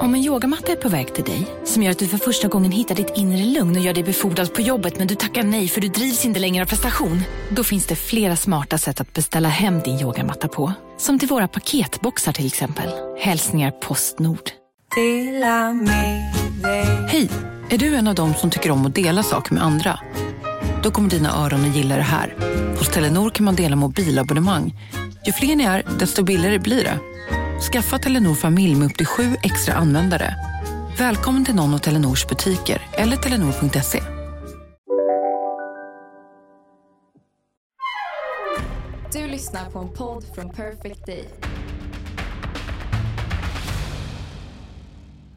Om en yogamatta är på väg till dig, som gör att du för första gången hittar ditt inre lugn och gör dig befordrad på jobbet men du tackar nej för du drivs inte längre av prestation. Då finns det flera smarta sätt att beställa hem din yogamatta på. Som till våra paketboxar till exempel. Hälsningar Postnord. Hej! Är du en av dem som tycker om att dela saker med andra? Då kommer dina öron att gilla det här. Hos Telenor kan man dela mobilabonnemang. Ju fler ni är, desto billigare blir det. Skaffa Telenor familj med upp till sju extra användare. Välkommen till någon av Telenors butiker eller telenor.se. Du lyssnar på en podd från Perfect Day.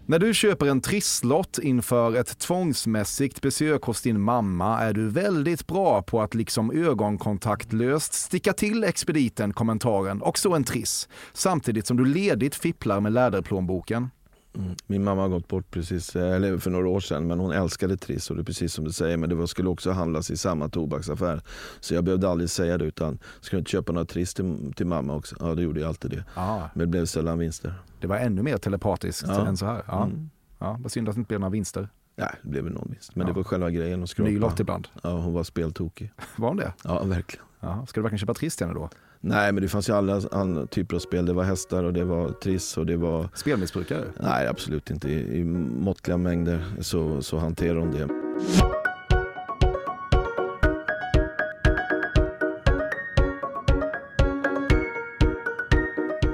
När du köper en trisslott inför ett tvångsmässigt besök hos din mamma är du väldigt bra på att liksom ögonkontaktlöst sticka till expediten kommentaren och så en triss, samtidigt som du ledigt fipplar med läderplånboken. Mm. Min mamma har gått bort precis, eller för några år sedan, men hon älskade Triss och det är precis som du säger, men det var, skulle också handlas i samma tobaksaffär. Så jag behövde aldrig säga det utan, ska du inte köpa några Triss till, till mamma också? Ja, det gjorde jag alltid det. Ah. Men det blev sällan vinster. Det var ännu mer telepatiskt Ja. än så här. Ja. Mm. Ja, vad synd att det inte blev några vinster. Nej, det blev väl någon vinst. Men Ja. det var själva grejen att skrapa. Ny lott ibland. Ja, hon var speltokig. Var hon det? Ja, verkligen. Ja. Ska du verkligen köpa Triss till henne då? Nej, men det fanns ju alla andra typer av spel. Det var hästar och det var Triss och det var... Spelmissbrukare? Nej, absolut inte. I, i måttliga mängder så, så hanterar hon det.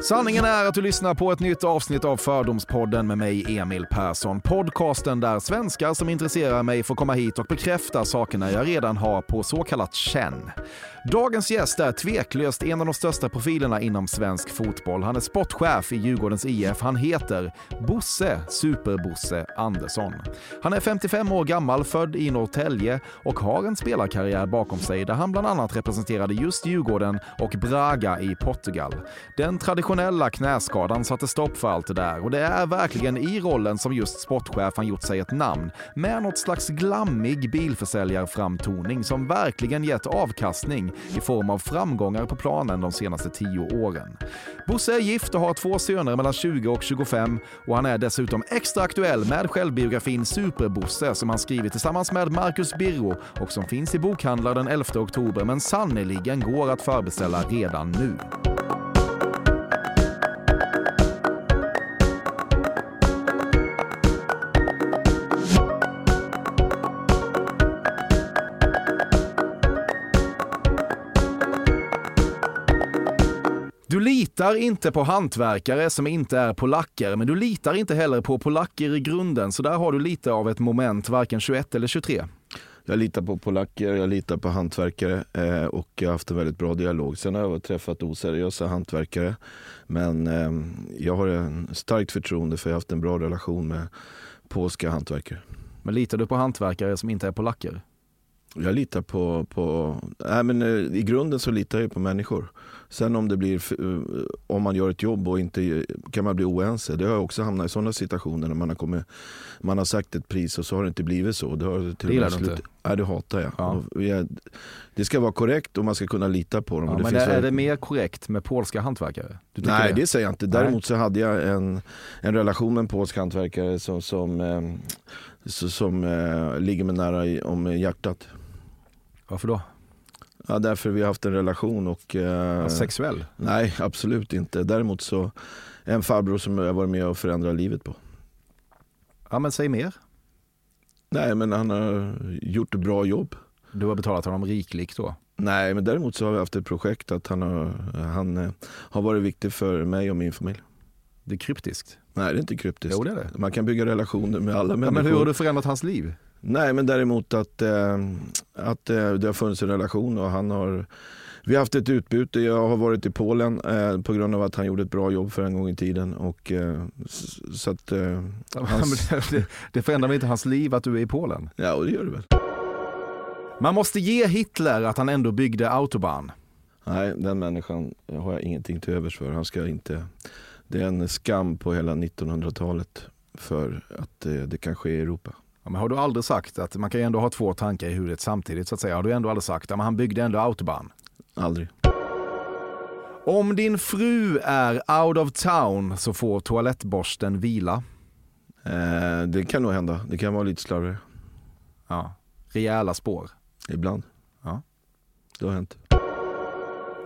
Sanningen är att du lyssnar på ett nytt avsnitt av Fördomspodden med mig, Emil Persson. Podcasten där svenskar som intresserar mig får komma hit och bekräfta sakerna jag redan har på så kallat känn. Dagens gäst är tveklöst en av de största profilerna inom svensk fotboll. Han är sportchef i Djurgårdens IF. Han heter Bosse Superbosse Andersson. Han är 55 år gammal, född i Norrtälje och har en spelarkarriär bakom sig där han bland annat representerade just Djurgården och Braga i Portugal. Den professionella knäskadan satte stopp för allt det där och det är verkligen i rollen som just sportchef han gjort sig ett namn med något slags glammig bilförsäljarframtoning som verkligen gett avkastning i form av framgångar på planen de senaste tio åren. Bosse är gift och har två söner mellan 20 och 25 och han är dessutom extra aktuell med självbiografin Superbosse som han skrivit tillsammans med Marcus Birro och som finns i bokhandlar den 11 oktober men sannerligen går att förbeställa redan nu. Du litar inte på hantverkare som inte är polacker, men du litar inte heller på polacker i grunden, så där har du lite av ett moment, varken 21 eller 23. Jag litar på polacker, jag litar på hantverkare eh, och jag har haft en väldigt bra dialog. Sen har jag träffat oseriösa hantverkare. Men eh, jag har en starkt förtroende för jag har haft en bra relation med polska hantverkare. Men litar du på hantverkare som inte är polacker? Jag litar på, på nej men, eh, i grunden så litar jag på människor. Sen om det blir, eh, om man gör ett jobb och inte kan man bli oense. Det har jag också hamnat i sådana situationer när man har, kommit, man har sagt ett pris och så har det inte blivit så. Det, har till Det gillar du inte? Nej, det hatar jag. Ja. Det ska vara korrekt och man ska kunna lita på dem. Ja, det men finns är det mer korrekt med polska hantverkare? Nej, det säger jag inte. Nej. Däremot så hade jag en, en relation med en polsk hantverkare som, som, eh, som eh, ligger mig nära i, om hjärtat. Varför då? Ja, därför vi har haft en relation och... Eh, Sexuell? nej, absolut inte. Däremot så en farbror som jag varit med och förändrat livet på. Ja, men säg mer. Nej, men han har gjort ett bra jobb. Du har betalat honom rikligt då? Nej, men däremot så har vi haft ett projekt att han har, han, eh, har varit viktig för mig och min familj. Det är kryptiskt. Nej, det är inte kryptiskt. Jo, det är det. Man kan bygga relationer med alla Ja, människor. men hur har du förändrat hans liv? Nej, men däremot att, eh, att eh, det har funnits en relation och han har vi har haft ett utbyte. Jag har varit i Polen eh, på grund av att han gjorde ett bra jobb för en gång i tiden. Och, eh, så att, eh, hans, det, det förändrar väl inte hans liv att du är i Polen? ja, och det gör det väl. Man måste ge Hitler att han ändå byggde autobahn. Nej, den människan har jag ingenting till övers för. Han ska inte, det är en skam på hela 1900-talet för att eh, det kan ske i Europa. Ja, men har du aldrig sagt att man kan ju ändå ha två tankar i huvudet samtidigt så att säga? Har du ändå aldrig sagt att han byggde ändå autobahn? Aldrig. Om din fru är out of town så får toalettborsten vila. Eh, det kan nog hända. Det kan vara lite slarvigare. Ja. Rejäla spår. Ibland. Ja. Det har hänt.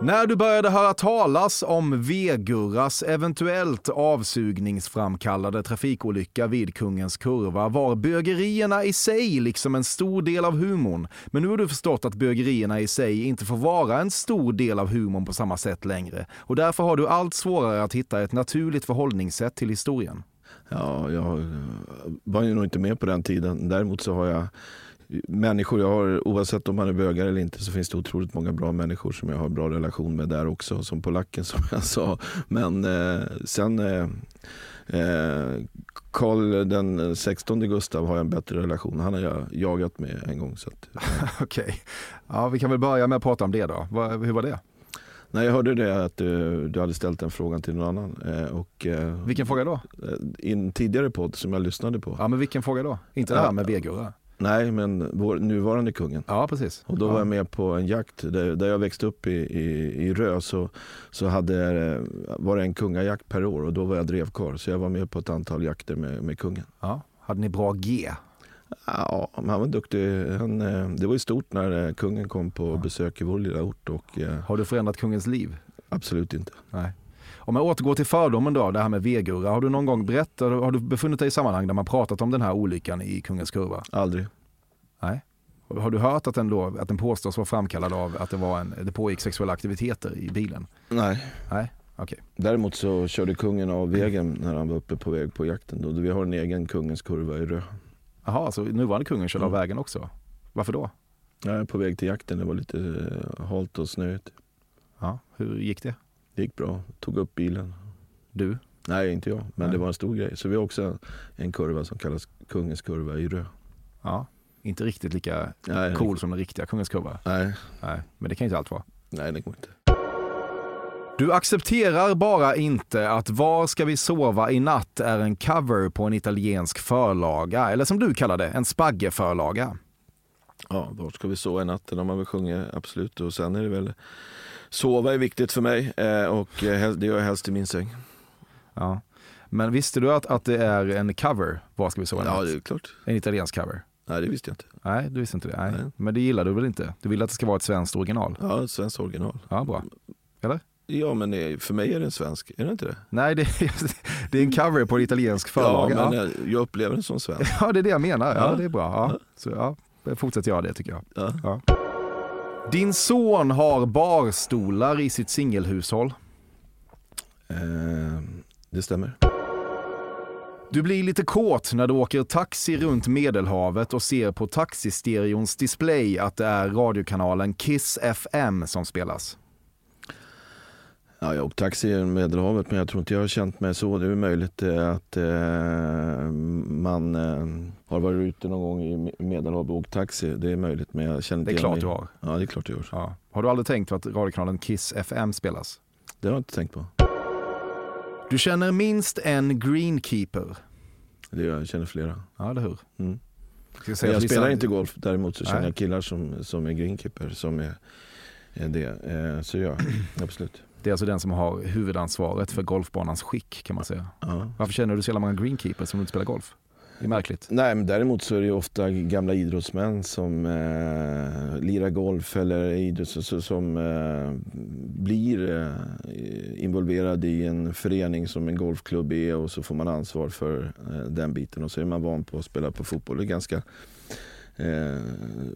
När du började höra talas om V-Gurras eventuellt avsugningsframkallade trafikolycka vid Kungens Kurva var bögerierna i sig liksom en stor del av humorn. Men nu har du förstått att bögerierna i sig inte får vara en stor del av humorn på samma sätt längre. Och därför har du allt svårare att hitta ett naturligt förhållningssätt till historien. Ja, jag var ju nog inte med på den tiden. Däremot så har jag människor jag har, oavsett om man är bögar eller inte, så finns det otroligt många bra människor som jag har bra relation med där också, som polacken som jag sa. Men eh, sen eh, eh, Karl den 16 Gustav har jag en bättre relation. Han har jag jagat med en gång. Så att, Okej, okay. ja, vi kan väl börja med att prata om det då. Hur var det? Nej, jag hörde det att du, du hade ställt den frågan till någon annan. Eh, och, eh, vilken fråga då? I en tidigare podd som jag lyssnade på. Ja, men vilken fråga då? Inte det här med Vegurra? Nej, men vår nuvarande kungen. Ja, precis. Och då ja. var jag med på en jakt. Där, där jag växte upp i, i, i Rö så, så hade, var det en kungajakt per år och då var jag drevkarl. Så jag var med på ett antal jakter med, med kungen. Ja. Hade ni bra G? Ja, han var duktig. Han, eh, det var ju stort när eh, kungen kom på ja. besök i vår lilla ort. Och, eh, Har du förändrat kungens liv? Absolut inte. Nej. Om jag återgår till fördomen då, det här med vegurra. Har du någon gång berättat, har du befunnit dig i sammanhang där man pratat om den här olyckan i Kungens Kurva? Aldrig. Nej. Har du hört att den, då, att den påstås vara framkallad av att det, var en, det pågick sexuella aktiviteter i bilen? Nej. Nej. Okay. Däremot så körde kungen av vägen när han var uppe på väg på jakten. Vi har en egen Kungens Kurva i Rö. Jaha, så nuvarande kungen körde mm. av vägen också? Varför då? Är på väg till jakten, det var lite eh, halt och snöigt. Ja, hur gick det? Det gick bra, tog upp bilen. Du? Nej, inte jag, men Nej. det var en stor grej. Så vi har också en kurva som kallas Kungens kurva i Rö. Ja, inte riktigt lika Nej, cool som den riktiga Kungens kurva. Nej. Nej. Men det kan inte allt vara. Nej, det går inte. Du accepterar bara inte att Var ska vi sova i natt är en cover på en italiensk förlaga, eller som du kallar det, en spaggeförlaga. Ja, Var ska vi sova i natt? när man vill sjunga, absolut. Och sen är det väl Sova är viktigt för mig eh, och eh, det gör jag helst i min säng. Ja. Men visste du att, att det är en cover, Var ska vi sova? Ja, det är klart. En italiensk cover? Nej, det visste jag inte. Nej, du visste inte det. Nej. Nej. Men det gillar du väl inte? Du vill att det ska vara ett svenskt original? Ja, ett svenskt original. Ja, bra. Eller? Ja, men för mig är det en svensk, är det inte det? Nej, det är, det är en cover på en italiensk förlaga. Ja, men ja. jag upplever den som svensk. Ja, det är det jag menar. Ja, ja. det är bra. Ja. Så, ja, fortsätter jag det tycker jag. Ja. Din son har barstolar i sitt singelhushåll. Eh, det stämmer. Du blir lite kåt när du åker taxi runt Medelhavet och ser på taxistereons display att det är radiokanalen Kiss FM som spelas. Ja, jag har åkt taxi i Medelhavet men jag tror inte jag har känt mig så. Det är möjligt eh, att eh, man eh, har varit ute någon gång i Medelhavet och åkt taxi. Det är möjligt men jag känner inte Det är klart du har. Ja, det är klart jag har. Ja. Har du aldrig tänkt på att radiokanalen Kiss FM spelas? Det har jag inte tänkt på. Du känner minst en greenkeeper. Det gör jag, jag känner flera. Ja, eller hur? Mm. Jag, jag spelar inte golf, däremot så känner Nej. jag killar som, som är greenkeeper som är, är det. Eh, så ja, absolut. Det är alltså den som har huvudansvaret för golfbanans skick kan man säga. Ja. Varför känner du så jävla många greenkeepers som inte spelar golf? Det är märkligt. Nej, men däremot så är det ofta gamla idrottsmän som eh, lirar golf eller idrotts, som eh, blir eh, involverade i en förening som en golfklubb är och så får man ansvar för eh, den biten och så är man van på att spela på fotboll. Det är ganska eh,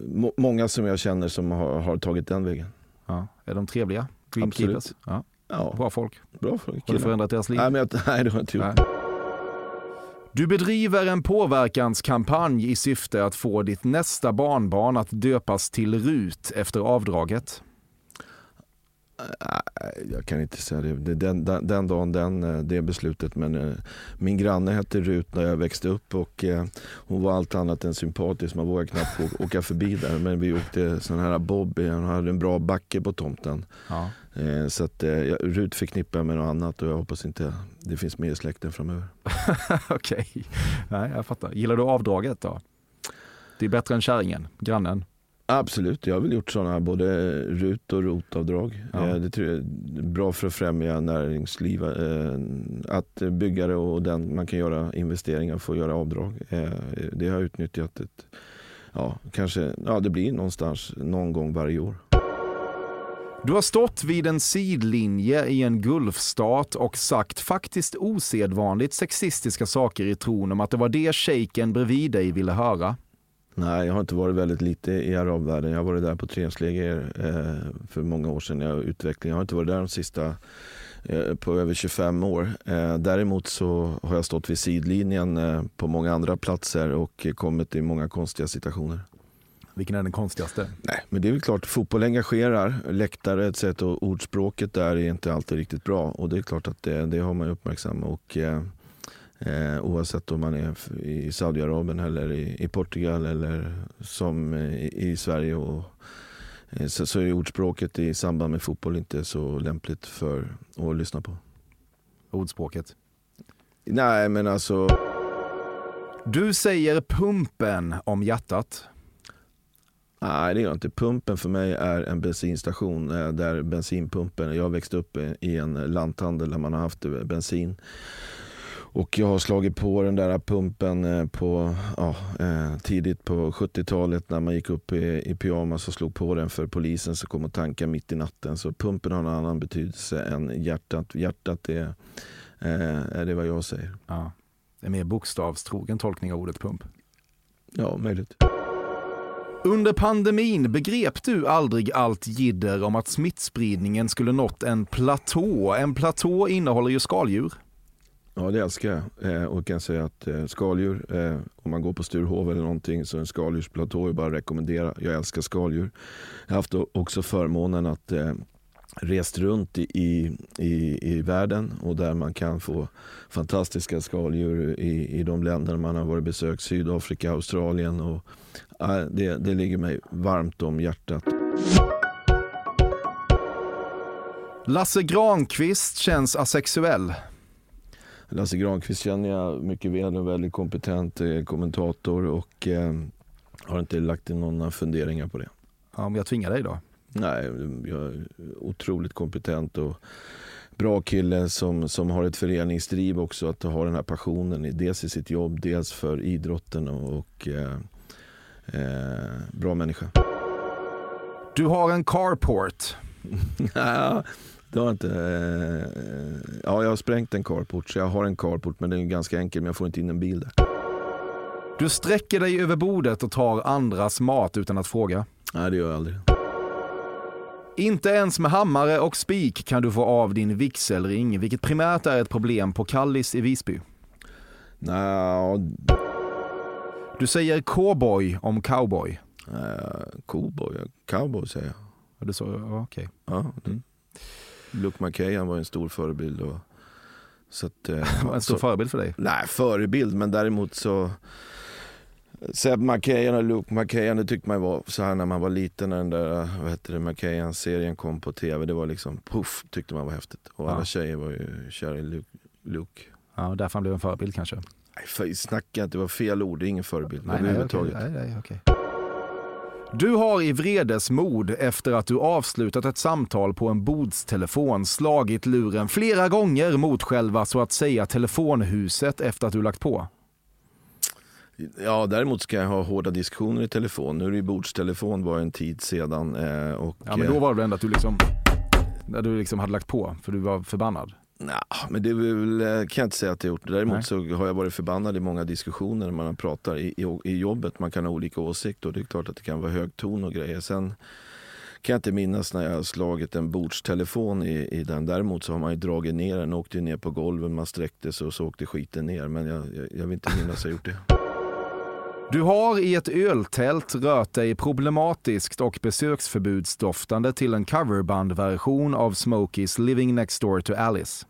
må många som jag känner som har, har tagit den vägen. Ja. Är de trevliga? Greenkeepers? Ja. ja. Bra folk? Bra folk. Har du förändrat deras liv? Nej, men jag, nej det har jag inte gjort. Nej. Du bedriver en påverkanskampanj i syfte att få ditt nästa barnbarn att döpas till Rut efter avdraget. Jag kan inte säga det. Den, den, den dagen, den, eh, det beslutet. Men eh, min granne hette Rut när jag växte upp och eh, hon var allt annat än sympatisk. Man vågade knappt åka förbi där. Men vi åkte sån här bob, hon hade en bra backe på tomten. Ja. Så att Rut förknippar jag med något annat och jag hoppas inte det finns med i släkten framöver. Okej, okay. Nej, jag fattar. Gillar du avdraget då? Det är bättre än kärringen, grannen. Absolut, jag har väl gjort sådana både RUT och ROT-avdrag. Ja. Eh, Det tror jag är bra för att främja näringsliv. eh, Att byggare och den man kan göra investeringar får göra avdrag. Eh, Det har jag utnyttjat ett, ja, kanske, ja, det blir någonstans någon gång varje år. Du har stått vid en sidlinje i en gulfstat och sagt faktiskt osedvanligt sexistiska saker i tron om att det var det shejken bredvid dig ville höra. Nej, jag har inte varit väldigt lite i arabvärlden. Jag har varit där på Trehjulsläger eh, för många år sedan. Jag, utveckling. jag har inte varit där de sista eh, på över 25 år. Eh, däremot så har jag stått vid sidlinjen eh, på många andra platser och kommit i många konstiga situationer. Vilken är den konstigaste? Nej, men det är väl klart, fotboll engagerar, läktare etc. och ordspråket där är inte alltid riktigt bra. Och det är klart att det, det har man uppmärksammat. Och, eh, oavsett om man är i Saudiarabien eller i, i Portugal eller som eh, i, i Sverige. Och, eh, så, så är ordspråket i samband med fotboll inte så lämpligt för att lyssna på. Ordspråket. Nej, men alltså... Du säger pumpen om hjärtat. Nej, det gör jag inte. Pumpen för mig är en bensinstation eh, där bensinpumpen, jag växte upp i- i en lanthandel där man har haft eh, bensin. Och jag har slagit på den där pumpen eh, på, ja, eh, tidigt på 70-talet när man gick upp i, i pyjamas och slog på den för polisen som kom och tankade mitt i natten. Så pumpen har en annan betydelse än hjärtat. Hjärtat är, eh, är det vad jag säger. Ja. Det är mer bokstavstrogen tolkning av ordet pump. Ja, möjligt. Under pandemin begrep du aldrig allt jidder om att smittspridningen skulle nått en platå. En platå innehåller ju skaldjur. Ja, det älskar jag. Eh, och kan säga att eh, skaldjur, eh, om man går på Sturehov eller någonting så en skaldjursplatå är bara att rekommendera. Jag älskar skaldjur. Jag har haft också förmånen att eh, rest runt i, i, i, i världen och där man kan få fantastiska skaldjur i, i de länder man har varit besökt. Sydafrika, Australien och eh, det, det ligger mig varmt om hjärtat. Lasse Granqvist känns asexuell. Lasse Granqvist känner jag mycket väl, en väldigt kompetent eh, kommentator och eh, har inte lagt in några funderingar på det. Ja, om jag tvingar dig då? Nej, jag är otroligt kompetent och bra kille som, som har ett föreningsdriv också, att ha den här passionen, dels i sitt jobb, dels för idrotten och, och eh, eh, bra människa. Du har en carport. Ja, det har jag inte. Eh, ja, jag har sprängt en carport, så jag har en carport, men den är ganska enkel, men jag får inte in en bil där. Du sträcker dig över bordet och tar andras mat utan att fråga. Nej, det gör jag aldrig. Inte ens med hammare och spik kan du få av din vigselring, vilket primärt är ett problem på Kallis i Visby. Nej, Du säger cowboy om cowboy. eh, cowboy, cowboy säger jag. Och Du sa, ja, okej. Ja, mm. Luke McKay han var en stor förebild. Och, så att, eh, En stor så, förebild för dig. nej, förebild, men däremot så Seb McKayan och Luke McKayan, det tyckte man var så här när man var liten när den där vad heter det, McKayan-serien kom på tv. Det var liksom puff, tyckte man var häftigt. Och alla Ja. tjejer var ju kära i Luke. Luke. Ja, därför han blev en förebild kanske. Nej, för- snacka inte, det var fel ord, det är ingen förebild Nej, överhuvudtaget. nej, nej, okej. Du har i vredesmod efter att du avslutat ett samtal på en bordstelefon slagit luren flera gånger mot själva så att säga telefonhuset efter att du lagt på. Ja, däremot ska jag ha hårda diskussioner i telefon. Nu är det ju bordstelefon var en tid sedan. Eh, och, Ja, men eh, då var det ändå att du liksom, när du liksom hade lagt på för du var förbannad. Nja, men det väl, eh, kan jag inte säga att jag gjort. Däremot Nej. så har jag varit förbannad i många diskussioner när man pratar i, i, i jobbet. Man kan ha olika åsikter och det är klart att det kan vara hög ton och grejer. Sen kan jag inte minnas när jag har slagit en bordstelefon i, i den. Däremot så har man ju dragit ner den, åkte ner på golvet, man sträckte sig och så åkte skiten ner. Men jag, jag, jag vill inte minnas att jag gjort det. Du har i ett öltält rört dig problematiskt och besöksförbudsdoftande till en coverbandversion av Smokies Living Next Door to Alice.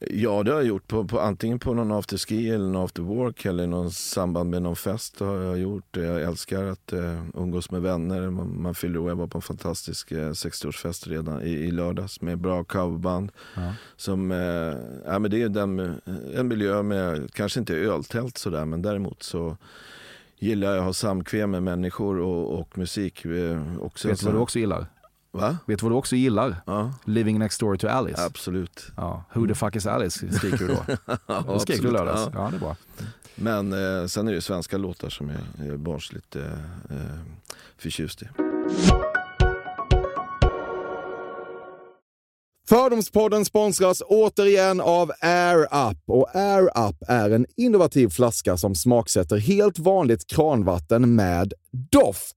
Ja, det har jag gjort. På, på, antingen på någon afterski eller någon afterwork eller någon samband med någon fest har jag gjort det. Jag älskar att eh, umgås med vänner. Man, man fyller år. Jag var på en fantastisk eh, 60-årsfest redan i, i lördags med bra coverband. Ja. Som, eh, ja, men det är den, en miljö med, kanske inte öltält sådär, men däremot så Gillar jag att ha samkväm med människor och, och musik. Också Vet du vad du också gillar? Va? Vet du vad du också gillar? Ja, Living next door to Alice. absolut. Ja, who the fuck is Alice skriker du då. Ja, Det skrek du absolut. lördags. Ja. Ja, det är bra. Men eh, sen är det svenska låtar som jag är barnsligt eh, eh, förtjust i. Fördomspodden sponsras återigen av Air Up. Och Air Up är en innovativ flaska som smaksätter helt vanligt kranvatten med doft.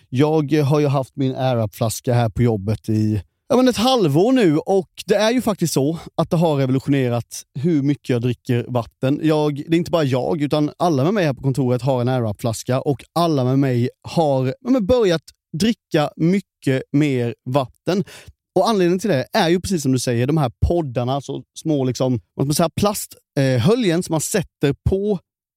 Jag har ju haft min AirUp-flaska här på jobbet i ja, men ett halvår nu och det är ju faktiskt så att det har revolutionerat hur mycket jag dricker vatten. Jag, det är inte bara jag, utan alla med mig här på kontoret har en AirUp-flaska och alla med mig har ja, men börjat dricka mycket mer vatten. Och Anledningen till det är ju precis som du säger, de här poddarna, så små liksom, vad ska man säga, plasthöljen som man sätter på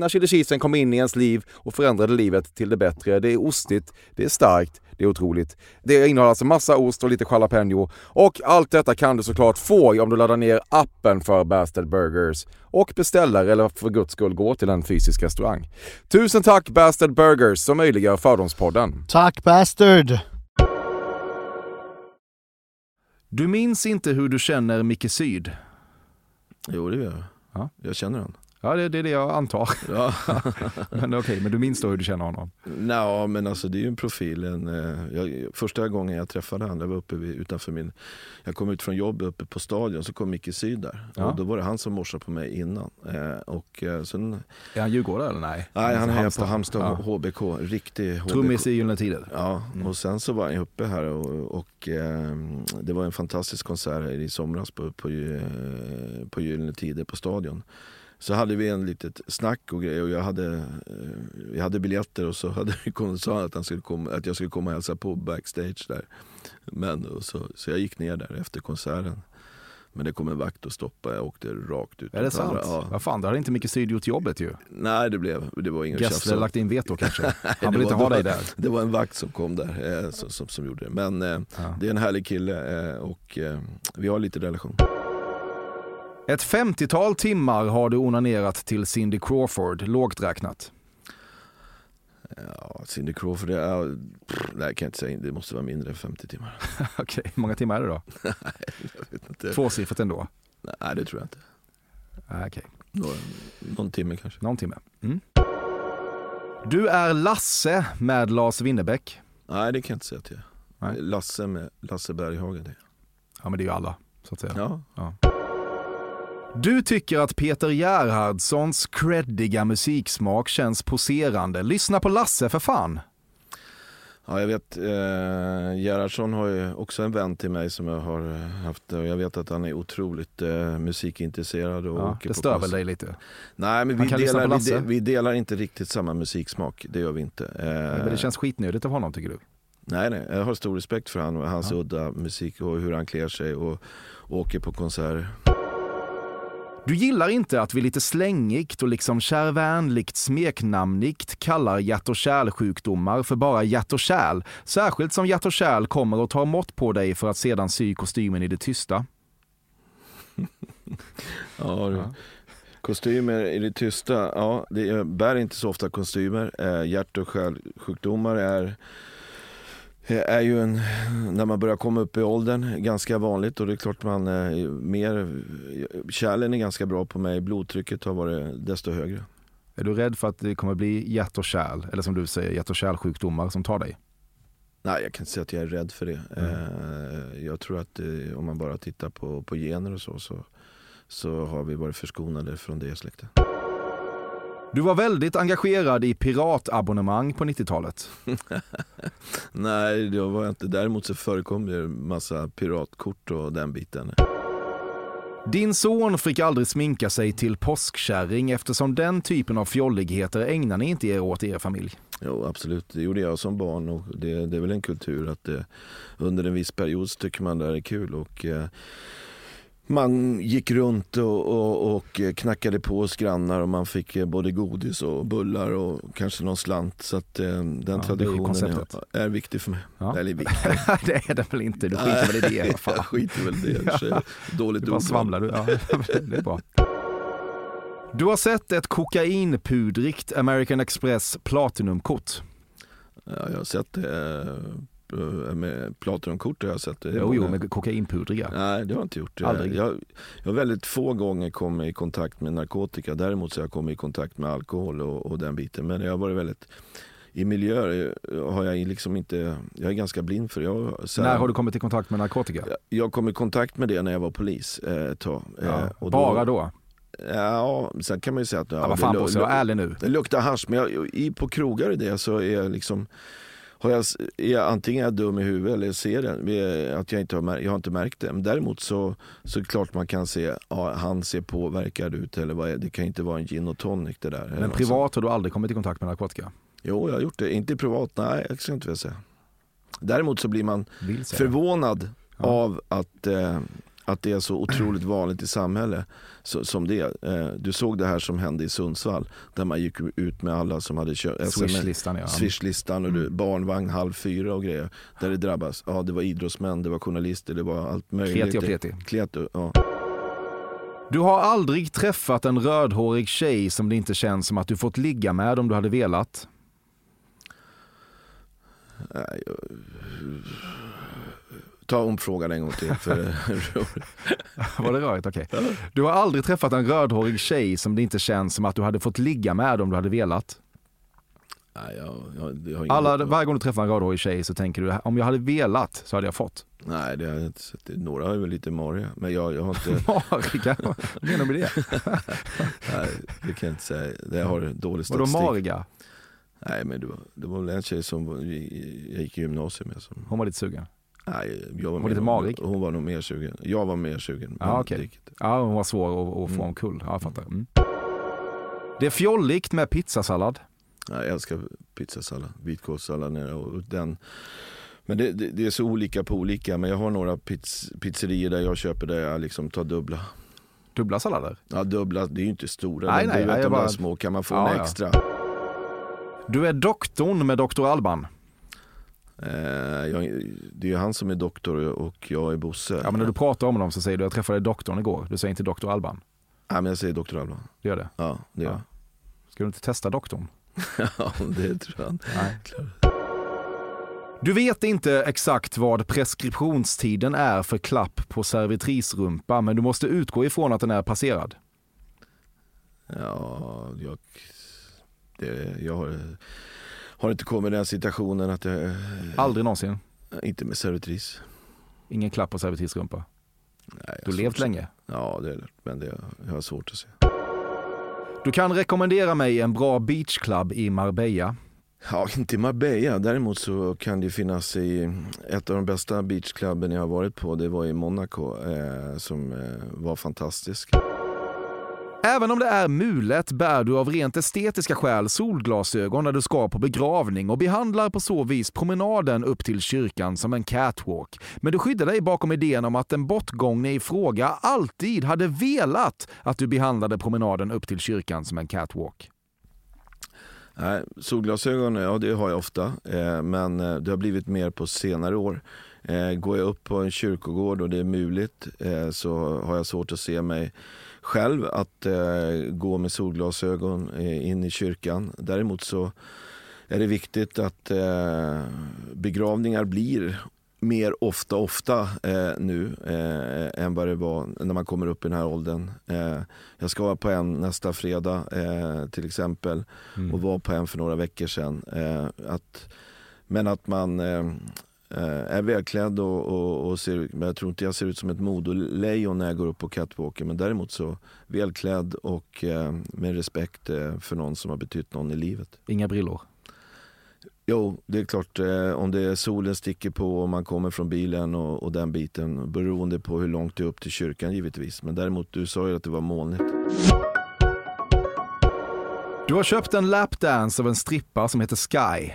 när chili cheesen kom in i ens liv och förändrade livet till det bättre. Det är ostigt, det är starkt, det är otroligt. Det innehåller alltså massa ost och lite jalapeno och allt detta kan du såklart få om du laddar ner appen för Bastard Burgers och beställer eller för guds skull gå till en fysisk restaurang. Tusen tack Bastard Burgers som möjliggör Fördomspodden. Tack Bastard! Du minns inte hur du känner Micke Syd? Jo, det gör jag. Ja. Jag känner honom. Ja, det, det är det jag antar. Ja. Men okej, men du minns då hur du känner honom? Nå, men alltså det är ju en profil. En, eh, jag, första gången jag träffade honom, jag var uppe vid, utanför min... Jag kom ut från jobbet uppe på stadion, så kom Micke Syd där. Ja. Och då var det han som morsade på mig innan. Eh, och eh, sen... Är han djurgårdare eller nej? Nej, han hejar på Halmstad. Ja. HBK. Riktig HBK. Trummis i Gyllene Tider. Ja, Mm. och sen så var han uppe här och, och det var en fantastisk konsert här i somras på, på, på Gyllene Tider på Stadion. Så hade vi en litet snack och grejer och jag hade, eh, vi hade biljetter och så hade vi sa att, han skulle komma, att jag skulle komma och hälsa på backstage där. Men, så, så jag gick ner där efter konserten. Men det kom en vakt och stoppade, jag åkte rakt ut. Är det sant? Ja. Vad fan, då hade inte Micke Syd gjort jobbet ju. Nej, det blev det var inget Gessle lagt in veto kanske. Han det vill inte ha det dig där. Det var en vakt som kom där eh, som, som, som gjorde det. Men eh, Ja. det är en härlig kille eh, och eh, vi har lite relation. Ett 50-tal timmar har du onanerat till Cindy Crawford, lågt räknat. Ja, Cindy Crawford, det, är, pff, nej, kan jag inte säga. Det måste vara mindre än 50 timmar. Okej, hur många timmar är det då? Jag vet inte. Tvåsiffrigt ändå? Nej, det tror jag inte. Okej, Någon, någon timme kanske. någon timme. Mm. Du är Lasse med Lars Winnerbäck. Nej, det kan jag inte säga att jag är. Lasse med Lasse Berghagen. Det. Ja men det är ju alla, så att säga. Ja. Du tycker att Peter Gerhardssons creddiga musiksmak känns poserande. Lyssna på Lasse för fan! Ja, jag vet, eh, Gerhardsson har ju också en vän till mig som jag har haft och jag vet att han är otroligt eh, musikintresserad. Och Ja, det stör väl dig lite? Nej, men vi delar, vi, de, vi delar inte riktigt samma musiksmak. Det gör vi inte. Eh, Men det känns skitnödigt av honom tycker du? Nej, nej, jag har stor respekt för han hans Ja. udda musik och hur han klär sig och, och åker på konserter. Du gillar inte att vi lite slängigt och liksom kärvänligt smeknamnigt kallar hjärt och kärlsjukdomar för bara hjärt och kärl. Särskilt som hjärt och kärl kommer och tar mått på dig för att sedan sy kostymen i det tysta. Ja, du. Ja. Kostymer i det tysta, ja, det är, bär inte så ofta kostymer. Eh, hjärt och kärlsjukdomar är, är ju en, när man börjar komma upp i åldern, ganska vanligt och det är klart man eh, mer, kärlen är ganska bra på mig, blodtrycket har varit desto högre. Är du rädd för att det kommer bli hjärt och kärl, eller som du säger, hjärt och kärlsjukdomar som tar dig? Nej, jag kan inte säga att jag är rädd för det. Mm. Eh, jag tror att eh, om man bara tittar på, på gener och så, så, så har vi varit förskonade från det i släkten. Du var väldigt engagerad i piratabonnemang på 90-talet. Nej, det var jag inte. Däremot så förekom det en massa piratkort och den biten. Din son fick aldrig sminka sig till påskkärring eftersom den typen av fjolligheter ägnar ni inte er åt i er familj. Jo, absolut. Det gjorde jag som barn och det, det är väl en kultur att det, under en viss period så tycker man det här är kul. Och, eh, man gick runt och, och, och knackade på hos grannar och man fick eh, både godis och bullar och kanske någon slant. Så att eh, den ju traditionen är, är viktig för mig. Ja. Eller viktig. det är det väl inte, du skiter väl i det. Fan. jag skiter väl i det. i. Dåligt Du bara ordval. svamlar du. Ja, det är bra. Du har sett ett kokainpudrigt American Express Platinumkort. Ja, jag har sett det. Eh, Med Platinumkort har jag sett det. Jo, jo, med kokainpudriga. Nej, det har jag inte gjort. Aldrig? Jag, jag har väldigt få gånger kommit i kontakt med narkotika. Däremot så har jag kommit i kontakt med alkohol och, och den biten. Men jag har varit väldigt i miljöer eh, har jag liksom inte, jag är ganska blind för. Jag, så När har du kommit i kontakt med narkotika? Jag, jag kom i kontakt med det när jag var polis eh, ett tag. Ja. Eh, Bara då? Ja, sen kan man ju säga att... Ja, Ja, vad fan Bosse, var ärlig nu. Det luktar hasch, men jag, i, på krogar och det så är jag liksom har jag, är jag, antingen är jag dum i huvudet eller ser det, att jag inte har, jag har inte märkt det. Men däremot så, så är det klart man kan se, ja, han ser påverkad ut eller vad är, det kan inte vara en gin och tonic det där. Men något privat har du aldrig kommit i kontakt med narkotika? Jo, jag har gjort det. Inte privat, nej, jag ska inte vilja säga. Däremot så blir man förvånad Ja. av att, eh, att det är så otroligt vanligt i samhället så, som det är. Eh, du såg det här som hände i Sundsvall där man gick ut med alla som hade köpt Swishlistan ja. Swishlistan och du, Mm. barnvagn halv fyra och grejer. Där det drabbas. Ja, det var idrottsmän, det var journalister, det var allt möjligt. Kreti och pleti. Kleti, ja. Du har aldrig träffat en rödhårig tjej som det inte känns som att du fått ligga med om du hade velat? Nej, jag... Ta om frågan en gång till. För... Var det rörigt? Okej. Du har aldrig träffat en rödhårig tjej som det inte känns som att du hade fått ligga med om du hade velat? Nej, jag, jag, jag har ingen... Alla, varje gång du träffar en rödhårig tjej så tänker du om jag hade velat så hade jag fått. Nej, det har jag inte sett. Några är väl lite mariga. Men jag, jag har inte... Mariga? Vad menar du med det? Nej, det kan jag inte säga. Det har dålig Vadå statistik. mariga? Nej, men det var, det var väl en tjej som jag gick i gymnasiet med. Som, Hon var lite sugen? Nej, jag var, Var lite marig? Hon var nog mer sugen. Jag var mer sugen. Ja, gick inte. Ja, hon var svår att, få Mm. omkull. Ja, jag fattar. Mm. Det är fjolligt med pizzasallad. Nej, jag älskar pizzasallad, vitkålssallad. Och den. Men det, det, det är så olika på olika. Men jag har några piz, pizzerior där jag köper där jag liksom tar dubbla. Dubbla sallader. Ja, dubbla, det är ju inte stora. Nej, nej, du vet, jag de bara- små kan man få Ja, en ja. extra. Du är doktorn med Dr. Alban. Eh, jag, det är ju han som är doktor och jag är Bosse. Ja, men när du pratar om dem så säger du jag träffade doktorn igår. Du säger inte Dr. Alban. Nej, men jag säger doktor Alban. Du gör det? Ja, det gör Ja. Ska du inte testa doktorn? jag. Ja, det tror jag. Nej. Du vet inte exakt vad preskriptionstiden är för klapp på servitrisrumpa, men du måste utgå ifrån att den är passerad. Ja, jag, det, jag har, har inte kommit i den situationen att jag... Aldrig någonsin. Inte med servitris. Ingen klapp på servitrisrumpa. Nej, Du har levt länge. Ja, det är det. Men det, jag har svårt att se. Du kan rekommendera mig en bra beachclub i Marbella. Ja, inte i Marbella. Däremot så kan det finnas i ett av de bästa beachklubben jag har varit på. Det var i Monaco eh, som eh, var fantastisk. Även om det är mulet bär du av rent estetiska skäl solglasögon när du ska på begravning och behandlar på så vis promenaden upp till kyrkan som en catwalk. Men du skyddar dig bakom idén om att den bortgångne i fråga alltid hade velat att du behandlade promenaden upp till kyrkan som en catwalk. Nej, solglasögon, ja det har jag ofta. Eh, men eh, det har blivit mer på senare år. Eh, går jag upp på en kyrkogård och det är muligt eh, så har jag svårt att se mig själv att eh, gå med solglasögon eh, in i kyrkan. Däremot så är det viktigt att eh, begravningar blir mer ofta ofta eh, nu eh, än vad det var när man kommer upp i den här åldern. Eh, jag ska vara på en nästa fredag eh, till exempel och var på en för några veckor sedan. Eh, att, men att man eh, är välklädd och, och, och ser ut, men jag tror inte jag ser ut som ett modolejon när jag går upp på catwalken. Men däremot så välklädd och eh, med respekt eh, för någon som har betytt någon i livet. Inga brillor. Jo, det är klart eh, om det solen sticker på och man kommer från bilen och, och den biten beroende på hur långt det är upp till kyrkan givetvis. Men däremot, du sa ju att det var molnigt. Du har köpt en lapdance av en strippa som heter Sky.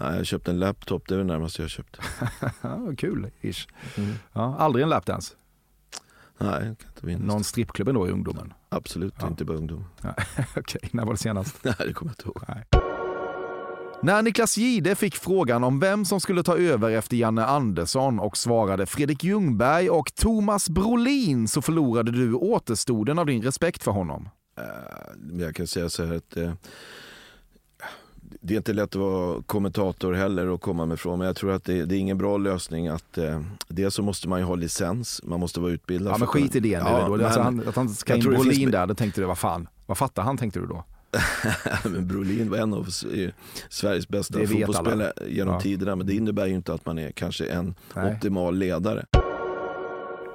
Ja, jag köpte en laptop, det är det närmaste jag köpt. Kul, ish. Ja, aldrig en lapdance. Nej, kan inte minnas. Någon strippklubb ändå i ungdomen. Absolut Ja. inte bara ungdom. Okej, när var det senast? Nej, det kommer jag inte ihåg. När Niklas Gide fick frågan om vem som skulle ta över efter Janne Andersson och svarade Fredrik Ljungberg och Thomas Brolin så förlorade du återstoden av din respekt för honom. Eh, jag kan säga så här att eh, det är inte lätt att vara kommentator heller och komma med från. Men jag tror att det, det är ingen bra lösning att eh, dels så måste man ju ha licens, man måste vara utbildad. Ja, men skit i det nu. Ja, då. Alltså, han, att han ska in finns Brolin me- där, då tänkte du, vad fan, vad fattar han tänkte du då? men Brolin var en av Sveriges bästa fotbollsspelare genom Ja. tiderna. Men det innebär ju inte att man är kanske en Nej. optimal ledare.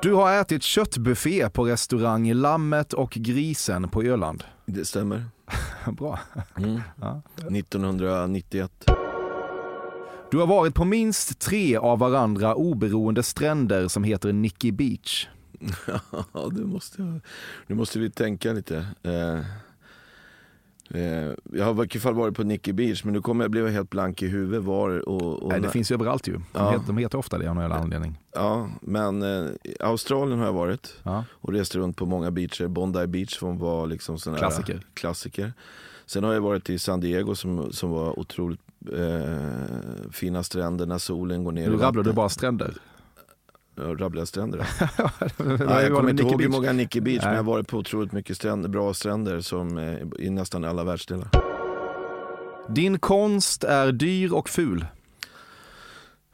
Du har ätit köttbuffé på restaurang Lammet och Grisen på Öland. Det stämmer. Bra. Mm. Ja. 1991. Du har varit på minst tre av varandra oberoende stränder som heter Nicky Beach. Ja, det måste jag. Nu måste vi tänka lite. Eh, jag har i alla fall varit på Nicky Beach, men nu kommer jag bli helt blank i huvudet var och... och Nej, det finns ju överallt ju. De, Ja. heter, de heter ofta det av någon anledning. Ja, men eh, Australien har jag varit Ja. och rest runt på många beacher. Bondi Beach som var liksom sån Klassiker. klassiker. Sen har jag varit i San Diego som, som var otroligt eh, fina stränder när solen går ner Nu rabblar du bara stränder. Ja, Rabblar jag stränder? Ja, Ja, jag kommer inte ihåg hur många Nicky Beach, men Nej. jag har varit på otroligt mycket stränder, bra stränder som, eh, i nästan alla världsdelar. Din konst är dyr och ful.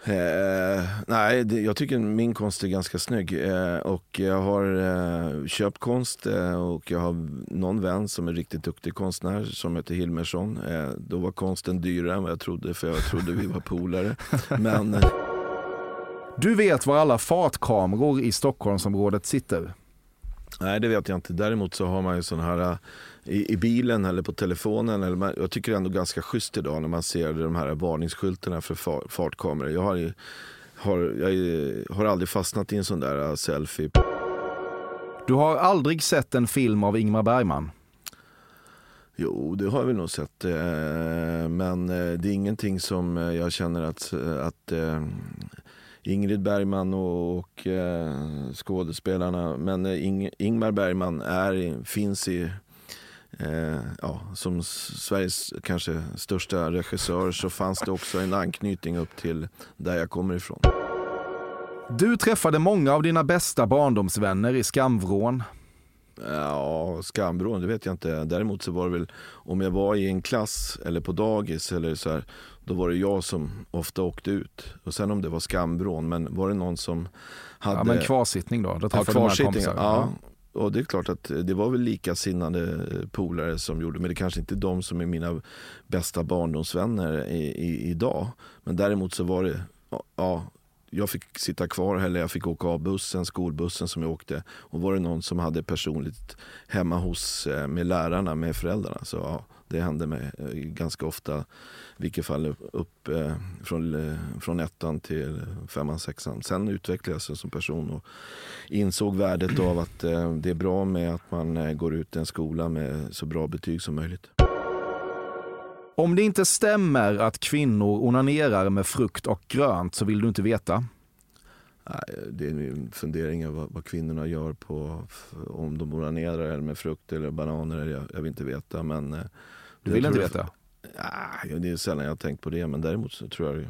Eh, nej, det, jag tycker min konst är ganska snygg. Eh, och jag har eh, köpt konst eh, och jag har någon vän som är riktigt duktig konstnär som heter Hilmersson. Eh, då var konsten dyrare än vad jag trodde för jag trodde vi var polare. Men eh, Du vet var alla fartkameror i Stockholmsområdet sitter. nej, det vet jag inte. Däremot så har man ju sån här eh, i, i bilen eller på telefonen. Eller man, jag tycker det är ändå ganska schysst idag när man ser de här varningsskyltarna för far, fartkameror. Jag har, har, jag har aldrig fastnat i en sån där eh, selfie. Du har aldrig sett en film av Ingmar Bergman. Jo, det har jag väl nog sett. eh, Men det är ingenting som jag känner att, att Ingrid Bergman och, och eh, skådespelarna, men eh, Ing, Ingmar Bergman är, finns i Eh, ja, som Sveriges kanske största regissör så fanns det också en anknytning upp till där jag kommer ifrån. Du träffade många av dina bästa barndomsvänner i Skamvrån. Ja, skambron, det vet jag inte. Däremot så var det väl om jag var i en klass eller på dagis eller så här, då var det jag som ofta åkte ut. Och sen om det var skambron, men var det någon som hade... Ja, men kvarsittning då? Då ja, kvarsittning, ja. Och det är klart att det var väl likasinnade polare som gjorde, men det är kanske inte de som är mina bästa barndomsvänner i, i, idag. Men däremot så var det, ja, jag fick sitta kvar eller jag fick åka av bussen, skolbussen som jag åkte. Och var det någon som hade personligt hemma hos, eh, med lärarna, med föräldrarna. Så ja, det hände mig eh, ganska ofta. I vilket fall upp, eh, från, eh, från ettan till femman, sexan. Sen utvecklade jag som person och insåg värdet av att det är bra med att man går ut en skola med så bra betyg som möjligt. Om det inte stämmer att kvinnor onanerar med frukt och grönt så vill du inte veta. Det är en fundering över vad, vad kvinnorna gör på om de onanerar eller med frukt eller bananer. Jag, jag vill inte veta. Men, eh, Du vill inte veta? Nej, det är sällan jag har tänkt på det. Men däremot så tror jag det,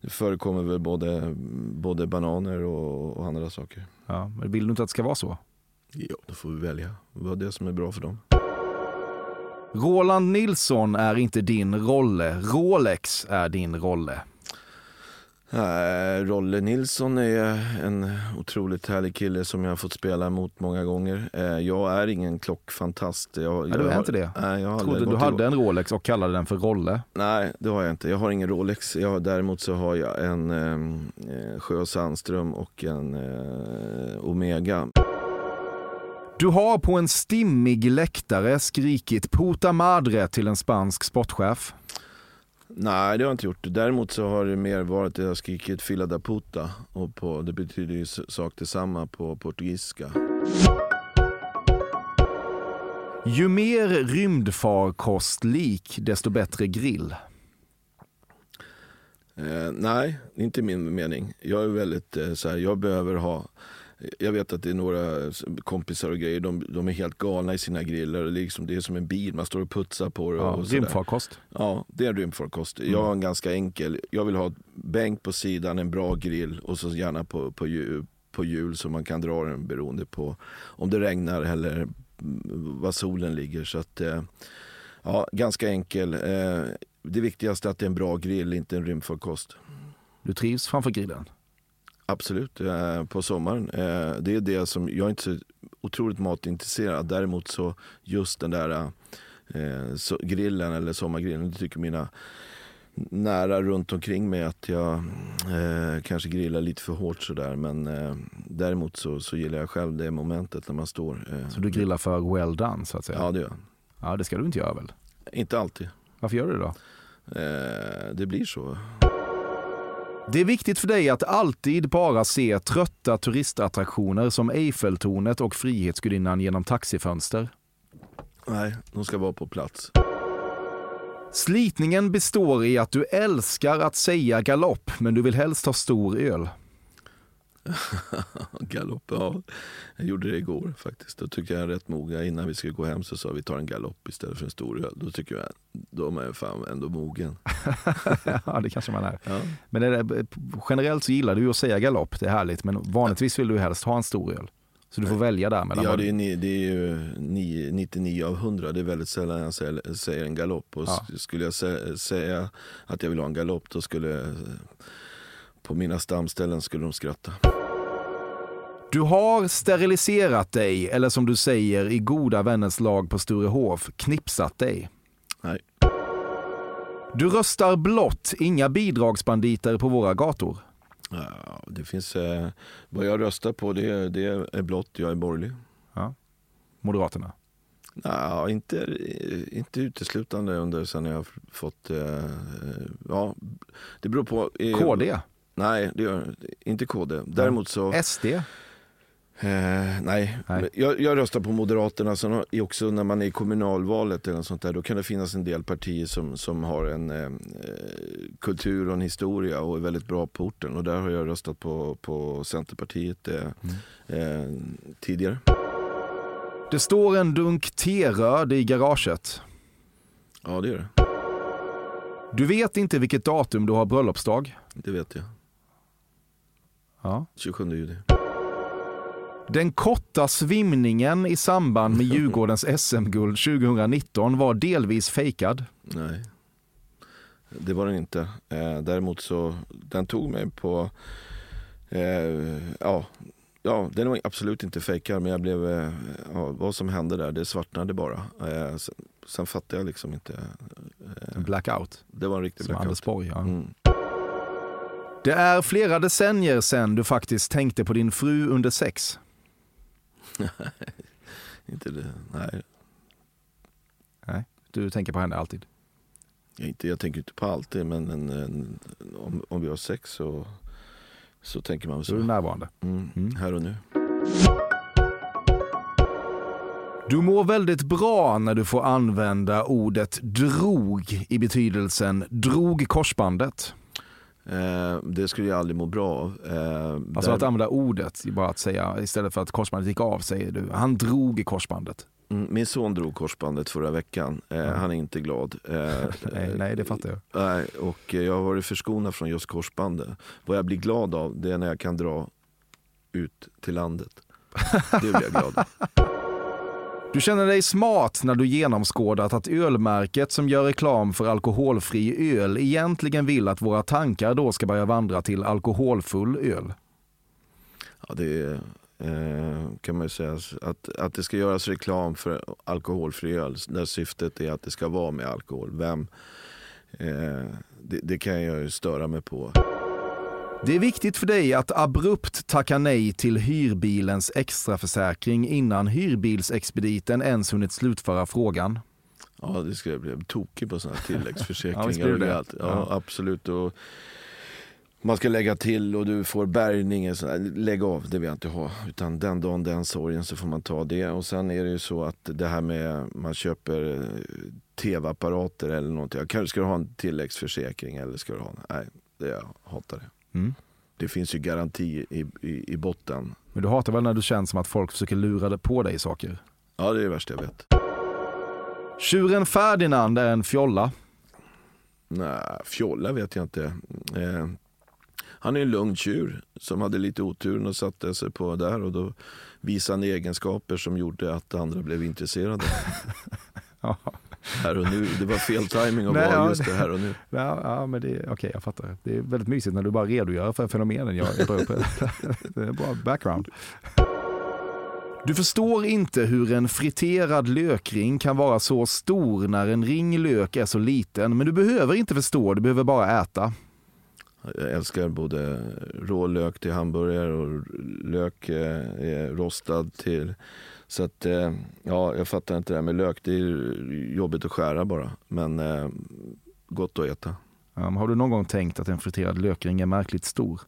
det förekommer väl både, både bananer och, och andra saker. Ja, men vill du inte att det ska vara så? Ja, då får vi välja vad det är som är bra för dem. Roland Nilsson är inte din rolle. Rolex är din rolle. Nej, Rolle Nilsson är en otroligt härlig kille som jag har fått spela mot många gånger. Eh, Jag är ingen klockfantast. Jag, Nej, du är inte det. Nej, jag trodde du hade en Rolex och kallade den för Rolle. Nej, det har jag inte. Jag har ingen Rolex. Jag däremot så har jag en eh, Sjö Sandström och en eh, Omega. Du har på en stimmig läktare skrikit puta madre till en spansk sportchef. Nej, det har jag inte gjort. Däremot så har det mer varit att jag har skrikit fila da puta. Och på, det betyder ju sak detsamma på portugisiska. Ju mer rymdfarkostlik, desto bättre grill. Eh, nej, inte min mening. Jag är väldigt eh, så här, jag behöver ha jag vet att det är några kompisar och grejer, de, de är helt galna i sina är, liksom, det är som en bil, man står och putsar på det. Ja, och rymdfarkost. Ja, det är rymdfarkost. Jag har en ganska enkel. Jag vill ha bänk på sidan, en bra grill och så gärna på, på, på hjul så man kan dra den beroende på om det regnar eller mm, var solen ligger. Så att, eh, ja, ganska enkel. Eh, Det viktigaste är att det är en bra grill, inte en rymdfarkost. Du trivs framför grillen. Absolut, eh, på sommaren. Eh, det är det som, jag är inte så otroligt matintresserad. Däremot så just den där eh, grillen eller sommargrillen. Det tycker mina nära runt omkring mig att jag eh, kanske grillar lite för hårt sådär. Men eh, däremot så, så gillar jag själv det momentet när man står. Eh, Så du grillar för well done så att säga? Ja, det gör jag. Ja, det ska du inte göra väl? Inte alltid. Varför gör du det då? Det blir så. Det är viktigt för dig att alltid bara se trötta turistattraktioner som Eiffeltornet och Frihetsgudinnan genom taxifönster. Nej, de ska vara på plats. Slitningen består i att du älskar att säga galopp, men du vill helst ha stor öl. Galopp, ja. Jag gjorde det igår faktiskt. Då tyckte jag är rätt mogen. Innan vi skulle gå hem så sa vi tar en galopp istället för en stor öl. Då tycker jag de är fan ändå mogen. ja, det kanske man är. Ja. Men är det, generellt så gillar du att säga galopp, det är härligt. Men vanligtvis vill du helst ha en stor öl. Så du får välja där mellan Ja, det är, det är ju ni- 99 av 100. Det är väldigt sällan jag säger, säger en galopp. Och Ja. sk- Skulle jag sä- säga att jag vill ha en galopp då skulle på mina stamställen skulle de skratta. Du har steriliserat dig, eller som du säger i goda vänners lag på Sturehof, knipsat dig. Nej. Du röstar blått, inga bidragsbanditer på våra gator. Ja, det finns, eh, vad jag röstar på det, det är blått, jag är borgerlig. Moderaterna. Nej, inte, inte uteslutande under sen jag fått, eh, ja, det beror på. eh, KD, Nej, det gör inte KD. Däremot så, SD, Eh, nej, Nej. Jag, jag röstar på Moderaterna. Sen också när man är i kommunalvalet eller sånt där, då kan det finnas en del partier som, som har en eh, eh, kultur och en historia och är väldigt bra på orten. Och där har jag röstat på, på Centerpartiet eh, eh, tidigare. Det står en dunk teröd i garaget. Ja, det gör det. Du vet inte vilket datum du har bröllopsdag. Det vet jag. Ja. 27 juli. Den korta svimningen i samband med Djurgårdens SM-guld 2019 var delvis fejkad. Nej, det var den inte. Eh, däremot så, den tog mig på, eh, ja, ja, den var absolut inte fejkad men jag blev, eh, ja, vad som hände där, det svartnade bara. Sen, sen fattade jag liksom inte. En blackout, Det var en riktig som blackout. Anders Borg. Ja. Mm. Det är flera decennier sedan du faktiskt tänkte på din fru under sex. Inte det, nej, Du tänker på henne alltid. jag, inte, jag tänker inte på alltid men en, en, om, om vi har sex så, så tänker man Så är du närvarande. Mm, Mm. Här och nu. Du mår väldigt bra när du får använda ordet drog i betydelsen drog korsbandet. Eh, det skulle jag aldrig må bra av. Eh, Alltså där- att använda ordet, bara att säga istället för att korsbandet gick av säger du han drog i korsbandet. Mm, Min son drog korsbandet förra veckan. Eh, Ja. Han är inte glad. Eh, Nej, nej det fattar jag. nej, och eh, jag har varit förskonad från just korsbandet. Vad jag blir glad av det är när jag kan dra ut till landet. Det blir jag glad av. Du känner dig smart när du genomskådat att ölmärket som gör reklam för alkoholfri öl egentligen vill att våra tankar då ska börja vandra till alkoholfull öl. Ja, det eh, kan man ju säga att, att det ska göras reklam för alkoholfri öl där syftet är att det ska vara med alkohol. Vem? Eh, det, det kan jag ju störa mig på. Det är viktigt för dig att abrupt tacka nej till hyrbilens extraförsäkring innan hyrbilsexpediten ens hunnit slutföra frågan. Ja, det skulle jag bli tokig på sådana Ja, tilläggsförsäkringar. och det? allt. Ja, Ja. absolut. Och man ska lägga till och du får bärgning. och så här. Lägg av, det vill jag inte ha. Utan den dagen, den sorgen så får man ta det. Och sen är det ju så att det här med man köper eh, tv-apparater eller någonting. Ska du ha en tilläggsförsäkring eller ska du ha Nej, det jag hatar det. Mm. Det finns ju garanti i, i, i botten. Men du hatar väl när du känner som att folk försöker lura på dig saker? Ja, det är det värsta jag vet. Tjuren Ferdinand är en fjolla. Nej, fjolla vet jag inte. Eh, han är en lugn tjur som hade lite otur och satte sig på där och då visade han egenskaper som gjorde att andra blev intresserade. Ja, här och nu, det var fel timing att vara just det här och nu. ja, ja men det, okej jag fattar. Det är väldigt mysigt när du bara redogör för fenomenen jag jag drar upp. Det är bra background. Du förstår inte hur en friterad lökring kan vara så stor när en ring lök är så liten, men du behöver inte förstå, du behöver bara äta. Jag älskar både rå lök till hamburgare och lök eh, rostad till... Så att, eh, ja, jag fattar inte det här med lök. Det är jobbigt att skära bara. Men eh, gott att äta. Um, har du någon gång tänkt att en friterad lökring är märkligt stor?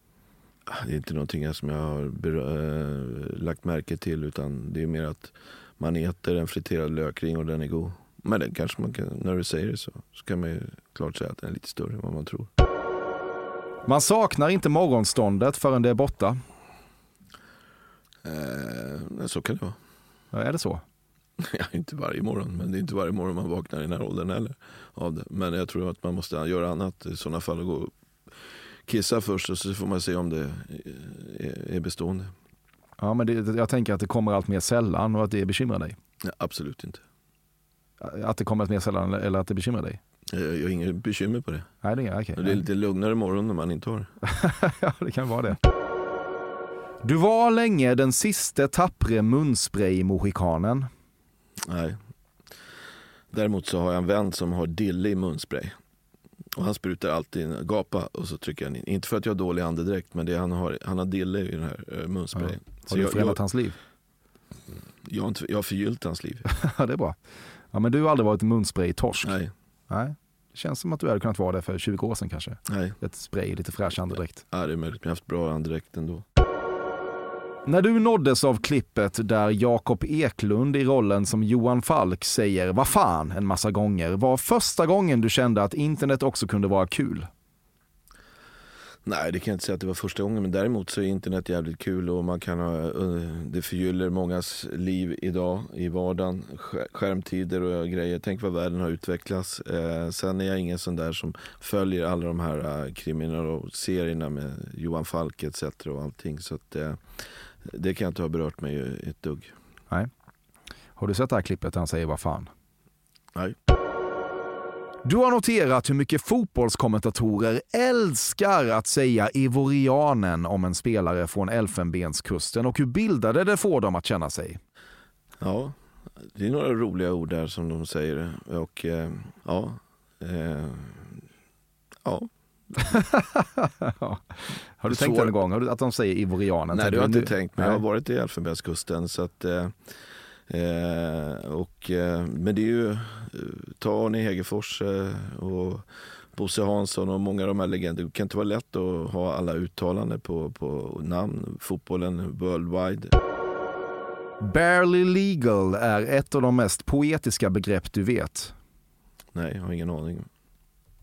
Det är inte någonting som jag har äh, lagt märke till utan det är mer att man äter en friterad lökring och den är god. Men den kanske man kan, när du säger det så, så kan man ju klart säga att den är lite större än vad man tror. Man saknar inte morgonståndet förrän det är borta. Eh, så kan det vara. Ja, är det så? Ja, inte varje morgon, men det är inte varje morgon man vaknar i den här åldern heller. Av det. Men jag tror att man måste göra annat i sådana fall. Och gå kissa först och så får man se om det är bestående. Ja, men det, jag tänker att det kommer allt mer sällan och att det bekymrar dig. Nej, absolut inte. Att det kommer allt mer sällan eller att det bekymrar dig? Jag har inget bekymmer på det. Nej, det, är, okay. det är lite lugnare morgon när man inte har Ja, det kan vara det. Du var länge den sista tappre munspray-mohikanen. Nej. Däremot så har jag en vän som har dille i munspray. Och han sprutar alltid gapa och så trycker han in. Inte för att jag har dålig andedräkt men det han har, han har dille i den här uh, munsprayen. Ja. Har du förändrat hans liv? Jag har, inte, jag har förgyllt hans liv. Det är bra. Ja, men du har aldrig varit munspray-torsk? Nej. Nej. Det känns som att du hade kunnat vara det för 20 år sedan kanske. Nej. Ett spray, lite fräsch andedräkt. Ja det är möjligt, men jag har haft bra andedräkt ändå. När du nåddes av klippet där Jakob Eklund i rollen som Johan Falk säger “Vad fan” en massa gånger, var första gången du kände att internet också kunde vara kul? Nej, det kan jag inte säga att det var första gången, men däremot så är internet jävligt kul och man kan ha, eh, det förgyller mångas liv idag i vardagen. Skärmtider och grejer. Tänk vad världen har utvecklats. Eh, sen är jag ingen sån där som följer alla de här eh, kriminalserierna med Johan Falk etc. och allting. Så att, det kan inte ha berört mig ett dugg. Nej. Har du sett det här klippet där han säger vad fan? Nej. Du har noterat hur mycket fotbollskommentatorer älskar att säga ivorianen om en spelare från Elfenbenskusten och hur bildade det får dem att känna sig. Ja, det är några roliga ord där som de säger. Och eh, ja, eh, ja. har du tänkt en gång att de säger ivorianen? Nej, det har jag inte tänkt, men jag har varit i Elfenbenskusten. Så att, eh, Eh, och, eh, men det är ju eh, ta Arne Hegerfors eh, och Bosse Hansson och många av de här legenderna. Det kan inte vara lätt att ha alla uttalanden på, på namn. Fotbollen worldwide. Barely legal är ett av de mest poetiska begrepp du vet. Nej, jag har ingen aning.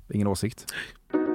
Ingen åsikt?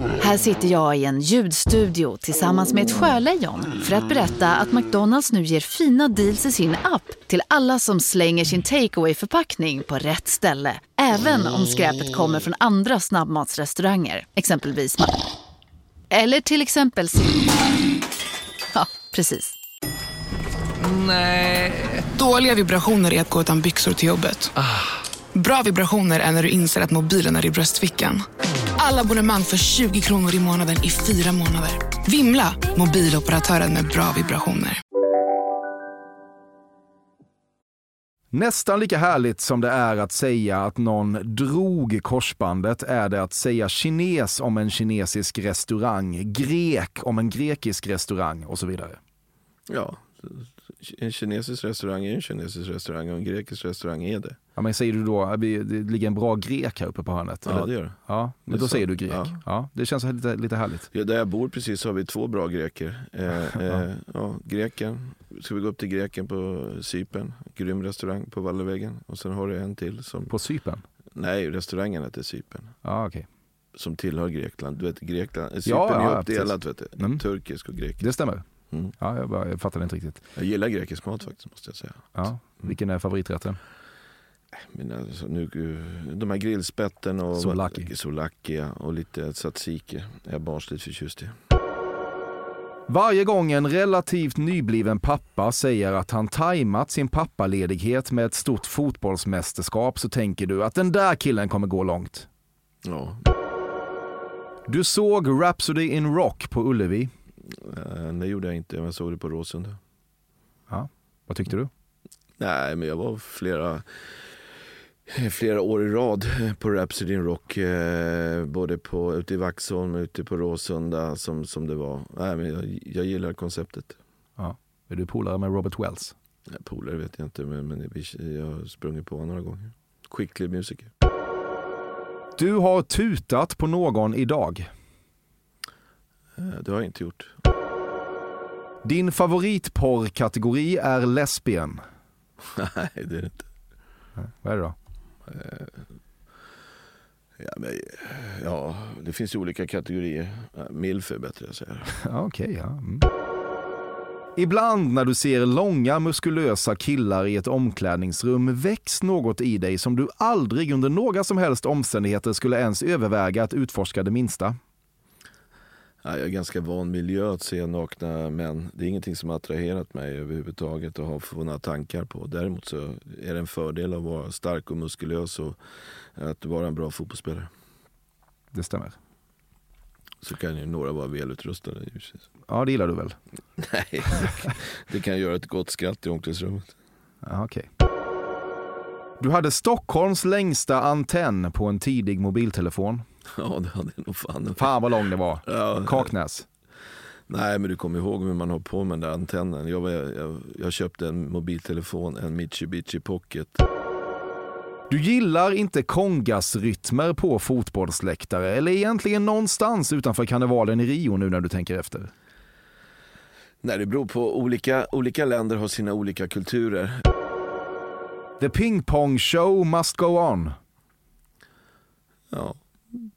Här sitter jag i en ljudstudio tillsammans med ett sjölejon för att berätta att McDonalds nu ger fina deals i sin app till alla som slänger sin takeaway förpackning på rätt ställe. Även om skräpet kommer från andra snabbmatsrestauranger, exempelvis Eller till exempel Ja, precis. Nej. Dåliga vibrationer är att gå utan byxor till jobbet. Bra vibrationer är när du inser att mobilen är i bröstfickan. Alla abonnemang för 20 kronor i månaden i fyra månader. Vimla! Mobiloperatören med bra vibrationer. Nästan lika härligt som det är att säga att någon drog korsbandet är det att säga kines om en kinesisk restaurang, grek om en grekisk restaurang och så vidare. Ja, en kinesisk restaurang är en kinesisk restaurang och en grekisk restaurang är det. Ja, men säger du då, det ligger en bra grek här uppe på hörnet? Ja, det gör det. Ja, men då säger du grek. Ja. ja. det känns lite, lite härligt. Ja, där jag bor precis har vi två bra greker. Eh, eh, ja, greken, ska vi gå upp till greken på Sypen, grym restaurang på Vallevägen. Och sen har du en till. Som... På Sypen? Nej, restaurangen heter Sypen. Ja, okay. Som tillhör Grekland. Du vet, Grekland, Cypern ja, är uppdelat, vet du. Mm. turkisk och grekisk. Det stämmer. Mm. Ja, jag, bara, jag fattar inte riktigt. Jag gillar grekisk mat faktiskt, måste jag säga. Ja. Vilken är favoriträtten? Men alltså, nu, de här grillspetten och souvlaki ja, och lite tzatziki är jag barnsligt förtjust i. Varje gång en relativt nybliven pappa säger att han tajmat sin pappaledighet med ett stort fotbollsmästerskap så tänker du att den där killen kommer gå långt. Ja, Du såg Rhapsody in Rock på Ullevi. Eh, det gjorde jag inte. Jag såg det på Råsunda. Vad tyckte du? Nej, men jag var flera, flera år i rad på Rhapsody in Rock. Eh, både på, ute i Vaxholm och ute på Råsunda som, som det var. Nej, men jag, jag gillar konceptet. Är du polare med Robert Wells? Nej, Polare vet jag inte, men, men jag har sprungit på honom några gånger. Skicklig musiker. Du har tutat på någon idag. Eh, det har jag inte gjort. Din favoritporrkategori är lesbien. Nej, det är det inte. Vad är det då? Eh, Ja, men, ja, det finns ju olika kategorier. Eh, Milf är bättre, jag säger. Okej, ja. Mm. Ibland när du ser långa muskulösa killar i ett omklädningsrum väcks något i dig som du aldrig under några som helst omständigheter skulle ens överväga att utforska det minsta. Ja, jag är ganska van miljö att se nakna män. Det är ingenting som har attraherat mig överhuvudtaget och har några tankar på. Däremot så är det en fördel att vara stark och muskulös och att vara en bra fotbollsspelare. Det stämmer. Så kan ju några vara välutrustade. Ja, det gillar du väl? Nej, det, kan göra ett gott skratt i omklädningsrummet. Ja, okej. Du hade Stockholms längsta antenn på en tidig mobiltelefon. Ja, det hade jag nog fan. Fan vad lång det var. Ja, Kaknäs. Nej, men du kommer ihåg hur man har på med den där antennen. Jag, var, jag, jag köpte en mobiltelefon, en Mitsubishi Pocket. Du gillar inte kongasrytmer på fotbollsläktare eller egentligen någonstans utanför karnevalen i Rio nu när du tänker efter. Nej, det beror på. Olika, olika länder har sina olika kulturer. The ping pong show must go on. Ja,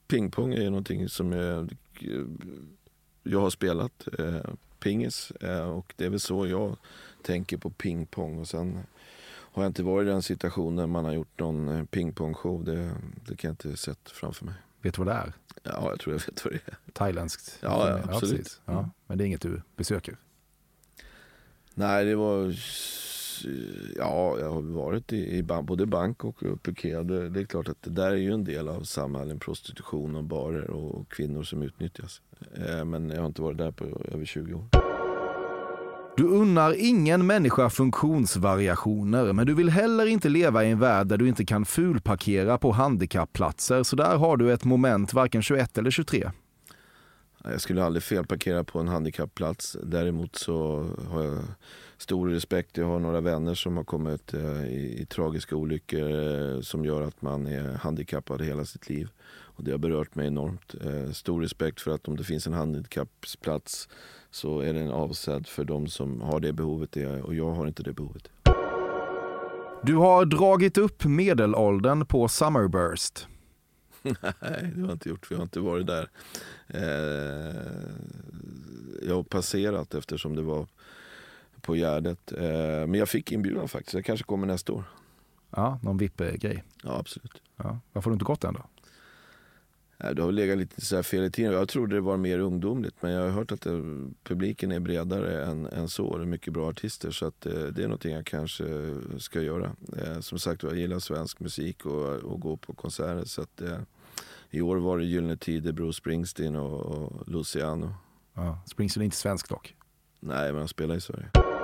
pingpong är någonting som jag, jag har spelat. Eh, pingis. Eh, och det är väl så jag tänker på pingpong. Och sen har jag inte varit i den situationen man har gjort någon eh, pingpongshow. Det, det kan jag inte sett framför mig. Vet du vad det är? Ja, jag tror jag vet vad det är. Thailändskt? Ja, ja, absolut. precis. Ja, men det är inget du besöker? Nej, det var... Ja, jag har varit i, i både Bangkok och Phuket. Det, det är klart att det där är ju en del av samhällen. Prostitution och barer och kvinnor som utnyttjas. Eh, Men jag har inte varit där på över 20 år. Du unnar ingen människa funktionsvariationer, men du vill heller inte leva i en värld där du inte kan fulparkera på handikappplatser, så där har du ett moment varken 21 eller 23. Jag skulle aldrig felparkera på en handikappplats. Däremot så har jag stor respekt. Jag har några vänner som har kommit eh, i, i tragiska olyckor eh, som gör att man är handikappad hela sitt liv. Och det har berört mig enormt. Eh, Stor respekt för att om det finns en handikappsplats så är den avsedd för de som har det behovet och jag har inte det behovet. Du har dragit upp medelåldern på Summerburst. Nej, det har jag inte gjort. Vi har inte varit där. Eh, jag har passerat eftersom det var på Gärdet. Eh, men jag fick inbjudan faktiskt. Jag kanske kommer nästa år. Ja, någon VIP-grej. Ja, absolut. Ja. Varför har du inte gått än då? Det har legat lite så här fel i tiden. Jag trodde det var mer ungdomligt men jag har hört att det, publiken är bredare än, än så. Det är mycket bra artister så att, eh, det är någonting jag kanske ska göra. Eh, som sagt jag gillar svensk musik och, och gå på konserter. Så att, eh, I år var det Gyllene Tider, Bruce Springsteen och, och Luciano. Ja. Springsteen är inte svensk dock. Nej, men han spelar i Sverige.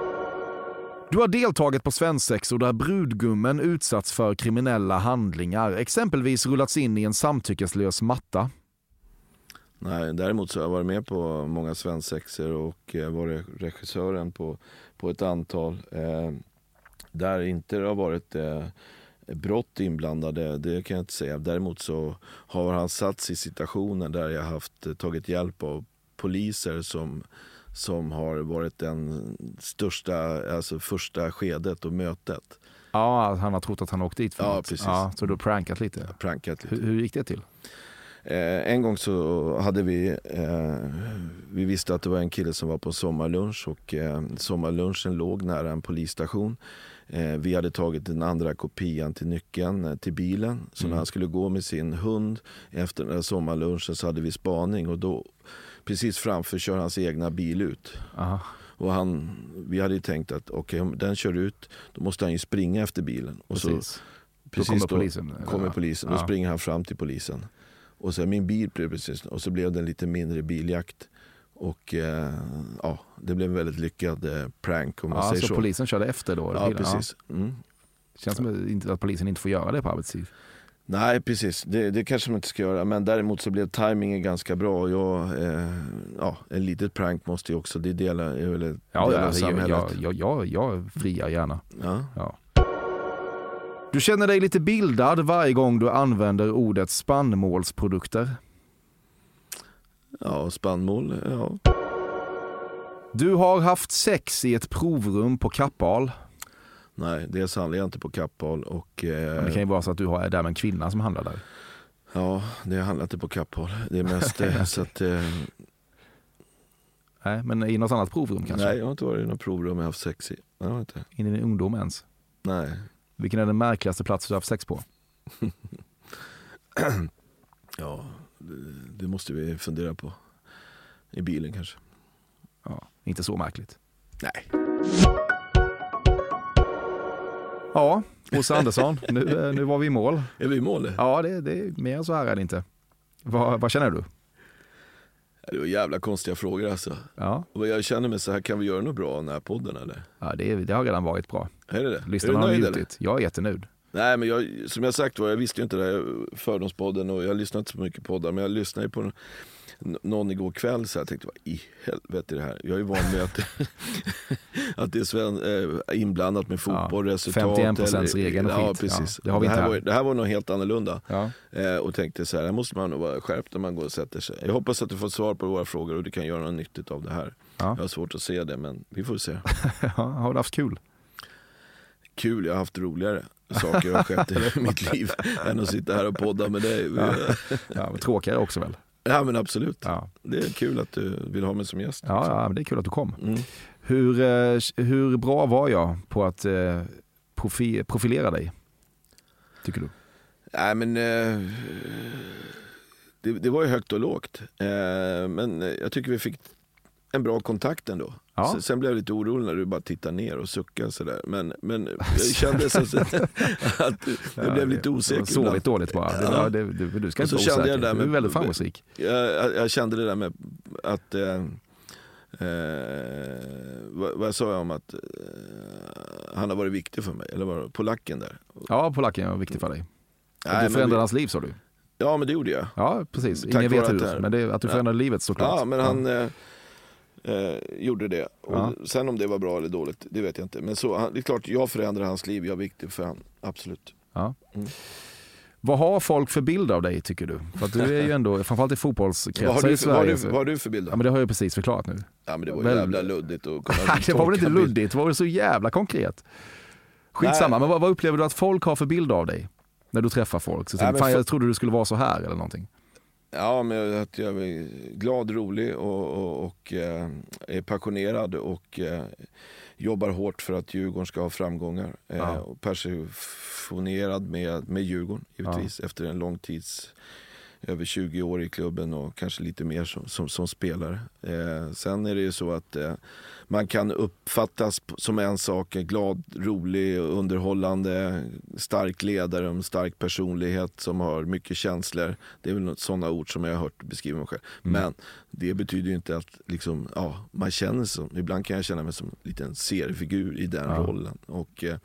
Du har deltagit på svensexor där brudgummen utsatts för kriminella handlingar, exempelvis rullats in i en samtyckeslös matta. Nej, däremot så har jag varit med på många svensexor och eh, varit regissören på, på ett antal. Eh, där inte det har varit eh, brott inblandade, det kan jag inte säga. Däremot så har han satts i situationer där jag haft eh, tagit hjälp av poliser som, som har varit den största, alltså första skedet och mötet. Ja, han har trott att han åkt dit Ja, förut. precis. Ja, så du har prankat lite. Har prankat lite. Hur, hur gick det till? Eh, en gång så hade vi, eh, vi visste att det var en kille som var på sommarlunch och eh, sommarlunchen låg nära en polisstation. Eh, vi hade tagit den andra kopian till nyckeln eh, till bilen. Så Mm. när han skulle gå med sin hund efter den där sommarlunchen så hade vi spaning och då precis framför kör hans egna bil ut. Aha. Och han, vi hade ju tänkt att okej om den kör ut då måste han ju springa efter bilen. Och så Precis. Precis kommer då polisen, kommer polisen. Då Ja. springer han fram till polisen. Och så min bil blev precis, och så blev det en lite mindre biljakt. Och eh, ja, det blev en väldigt lyckad eh, prank om man Ja, säger så, så. polisen körde efter då? ja, bilen? precis. Mm. Känns som att polisen inte får göra det på arbetstid. Nej, precis. Det, det kanske man inte ska göra. Men däremot så blev tajmingen ganska bra. Jag, eh, ja, en litet prank måste ju också, det delar, är väl ett Ja, del av jag, samhället. jag, jag, jag, jag friar gärna. Ja. Ja. Du känner dig lite bildad varje gång du använder ordet spannmålsprodukter. ja, spannmål, ja. Du har haft sex i ett provrum på Kappahl. Nej, dels handlar jag inte på Kappahl och eh, Men Det kan ju vara så att du har- är där med en kvinna som handlar där. ja, det handlar inte på Kappahl. Det är mest eh, så att eh, Nej, men i något annat provrum kanske? Nej, jag har inte varit i något provrum jag haft sex i. Jag har inte. In i din ungdom ens? Nej. Vilken är den märkligaste plats du har haft sex på? Ja, det, det måste vi fundera på. I bilen kanske. Ja, inte så märkligt. Nej. Ja, Bosse Andersson, nu, eh, nu var vi i mål. Är vi i mål? Ja. Det, det är mer så här är det inte. Vad, vad känner du? Det var jävla konstiga frågor alltså. Ja, Och jag känner mig så här, kan vi göra något bra av den här podden eller? ja det, det har redan varit bra. Är det det? Lyssnarna har nöjd eller? njutit. Jag är jättenöjd. Nej men jag, som jag sagt var, jag visste ju inte det här fördomspodden och jag lyssnar inte så mycket poddar men jag lyssnade ju på någon igår kväll så jag tänkte vad i helvete är det här? Jag är van med att, att det är sven, äh, inblandat med fotboll, Ja, resultat. 51% regeln och ja, skit. precis. Ja, det har vi det, här här. var, det här var nog helt annorlunda. Ja. Eh, och tänkte så här, här måste man nog vara skärpt när man går och sätter sig. Jag hoppas att du får svar på våra frågor och du kan göra något nyttigt av det här. Ja. Jag har svårt att se det men vi får se. Ja, har du haft kul? Kul, jag har haft roligare saker har skett i mitt liv än att sitta här och podda med dig. Ja. Ja, tråkigare också väl? Men absolut. Ja, Det är kul att du vill ha mig som gäst. ja, ja men det är kul att du kom. Mm. Hur, eh, hur bra var jag på att eh, profi, profilera dig? Tycker du? Nej men eh, det, det var ju högt och lågt. Men jag tycker vi fick en bra kontakt ändå. Ja. Sen blev jag lite orolig när du bara tittade ner och suckade sådär. Men, men jag kände så att, att jag blev lite osäker. Sovit dåligt bara. Det, Ja. det, det, du ska inte vara osäker. där Du är med- väldigt framgångsrik. jag, jag, kände det där med att eh, Eh, vad, vad sa jag om att eh, han har varit viktig för mig? Eller var det polacken där? Ja, polacken var viktig för dig. Nej, du förändrade vi- hans liv sa du. Ja men det gjorde jag. Ja, precis. Ingen vet hur, men det, att du Ja. förändrade livet såklart. Ja men han eh, eh, gjorde det. Och Ja. Sen om det var bra eller dåligt, det vet jag inte. Men så, han, det är klart, jag förändrar hans liv, jag är viktig för han. Absolut. Ja. Mm. Vad har folk för bild av dig tycker du? För att du är ju ändå, framförallt i fotbollskretsar i för- vad, har Sverige. du, vad har du för bild? Ja men det har jag precis förklarat nu. Ja men det var Väl- jävla luddigt Nej, det var väl inte tolka bild. luddigt, det var väl så jävla konkret. Skitsamma, men vad, vad upplever du att folk har för bild av dig? När du träffar folk? Så Nej, tänker, men fan för- jag trodde du skulle vara så här eller någonting. Ja, men att jag är glad, rolig och, och, och eh, är passionerad och eh, jobbar hårt för att Djurgården ska ha framgångar. Eh, Ja. och passionerad med, med Djurgården givetvis efter en lång tids över 20 år i klubben och kanske lite mer som, som, som spelare. Eh, sen är det ju så att eh, man kan uppfattas som en sak, en glad, rolig, underhållande, stark ledare, en stark personlighet som har mycket känslor. Det är väl sådana ord som jag har hört beskriva mig själv. Mm. Men det betyder ju inte att liksom, ja, man känner sig som, ibland kan jag känna mig som en liten seriefigur i den Ja. rollen. Och eh,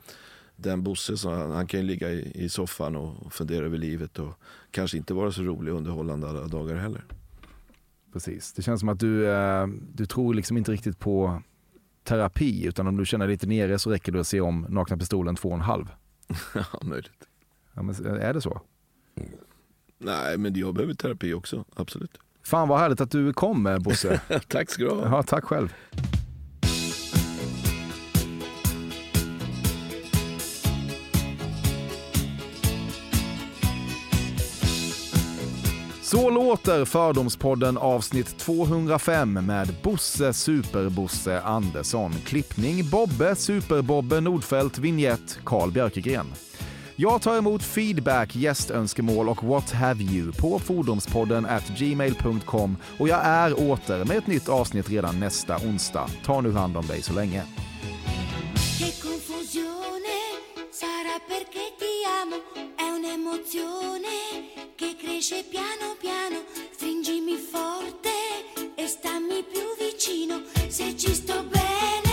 den Bosse, så han, han kan ju ligga i, i soffan och, fundera över livet och kanske inte vara så rolig och underhållande alla dagar heller. Precis. Det känns som att du, eh, du tror liksom inte riktigt på terapi, utan om du känner dig lite nere så räcker det att se om Nakna Pistolen 2,5. ja, möjligt. Ja, men är det så? Nej, men jag behöver terapi också, absolut. Fan vad härligt att du kom eh, Bosse. Tack ska du ha. Ja, tack själv. Så låter Fördomspodden avsnitt 205 med Bosse Superbosse Andersson. Klippning Bobbe Superbobbe Nordfeldt, vignett Carl Björkegren. Jag tar emot feedback, gästönskemål och what have you på fordomspodden at gmail.com och jag är åter med ett nytt avsnitt redan nästa onsdag. Ta nu hand om dig så länge. Che confusione sarà perché ti amo, è un'emozione che cresce piano piano, stringimi forte e stammi più vicino, se ci sto bene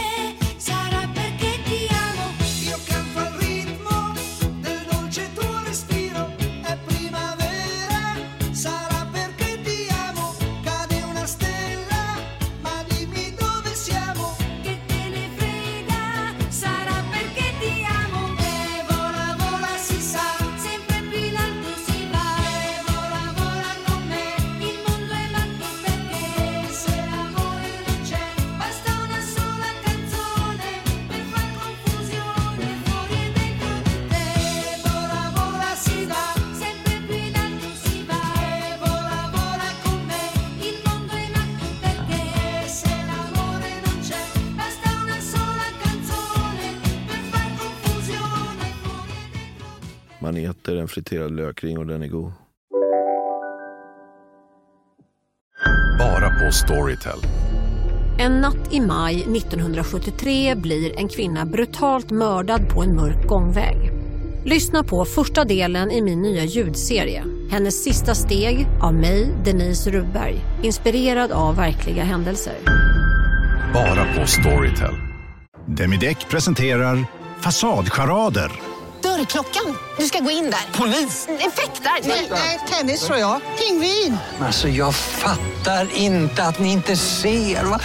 en friterad lökring och den är god. Bara på Storytel. En natt i maj 1973 blir en kvinna brutalt mördad på en mörk gångväg. Lyssna på första delen i min nya ljudserie. Hennes sista steg av mig, Denise Rubberg. Inspirerad av verkliga händelser. Bara på Storytel. Demideck presenterar Fasadcharader. Dörrklockan. Du ska gå in där. Polis? Effektar? Nej, tennis tror jag. Pingvin. Alltså jag fattar inte att ni inte ser. Va?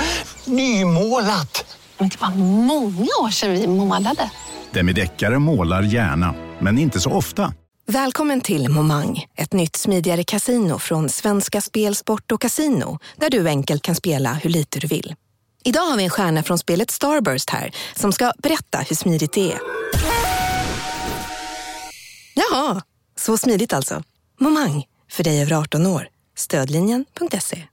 Nymålat! Men det var många år sedan vi målade. Demideckare målar gärna, men inte så ofta. Välkommen till Momang, ett nytt smidigare kasino från Svenska Spel, Sport och Casino där du enkelt kan spela hur lite du vill. Idag har vi en stjärna från spelet Starburst här som ska berätta hur smidigt det är. Jaha, så smidigt alltså. Momang, för dig över 18 år. Stödlinjen.se.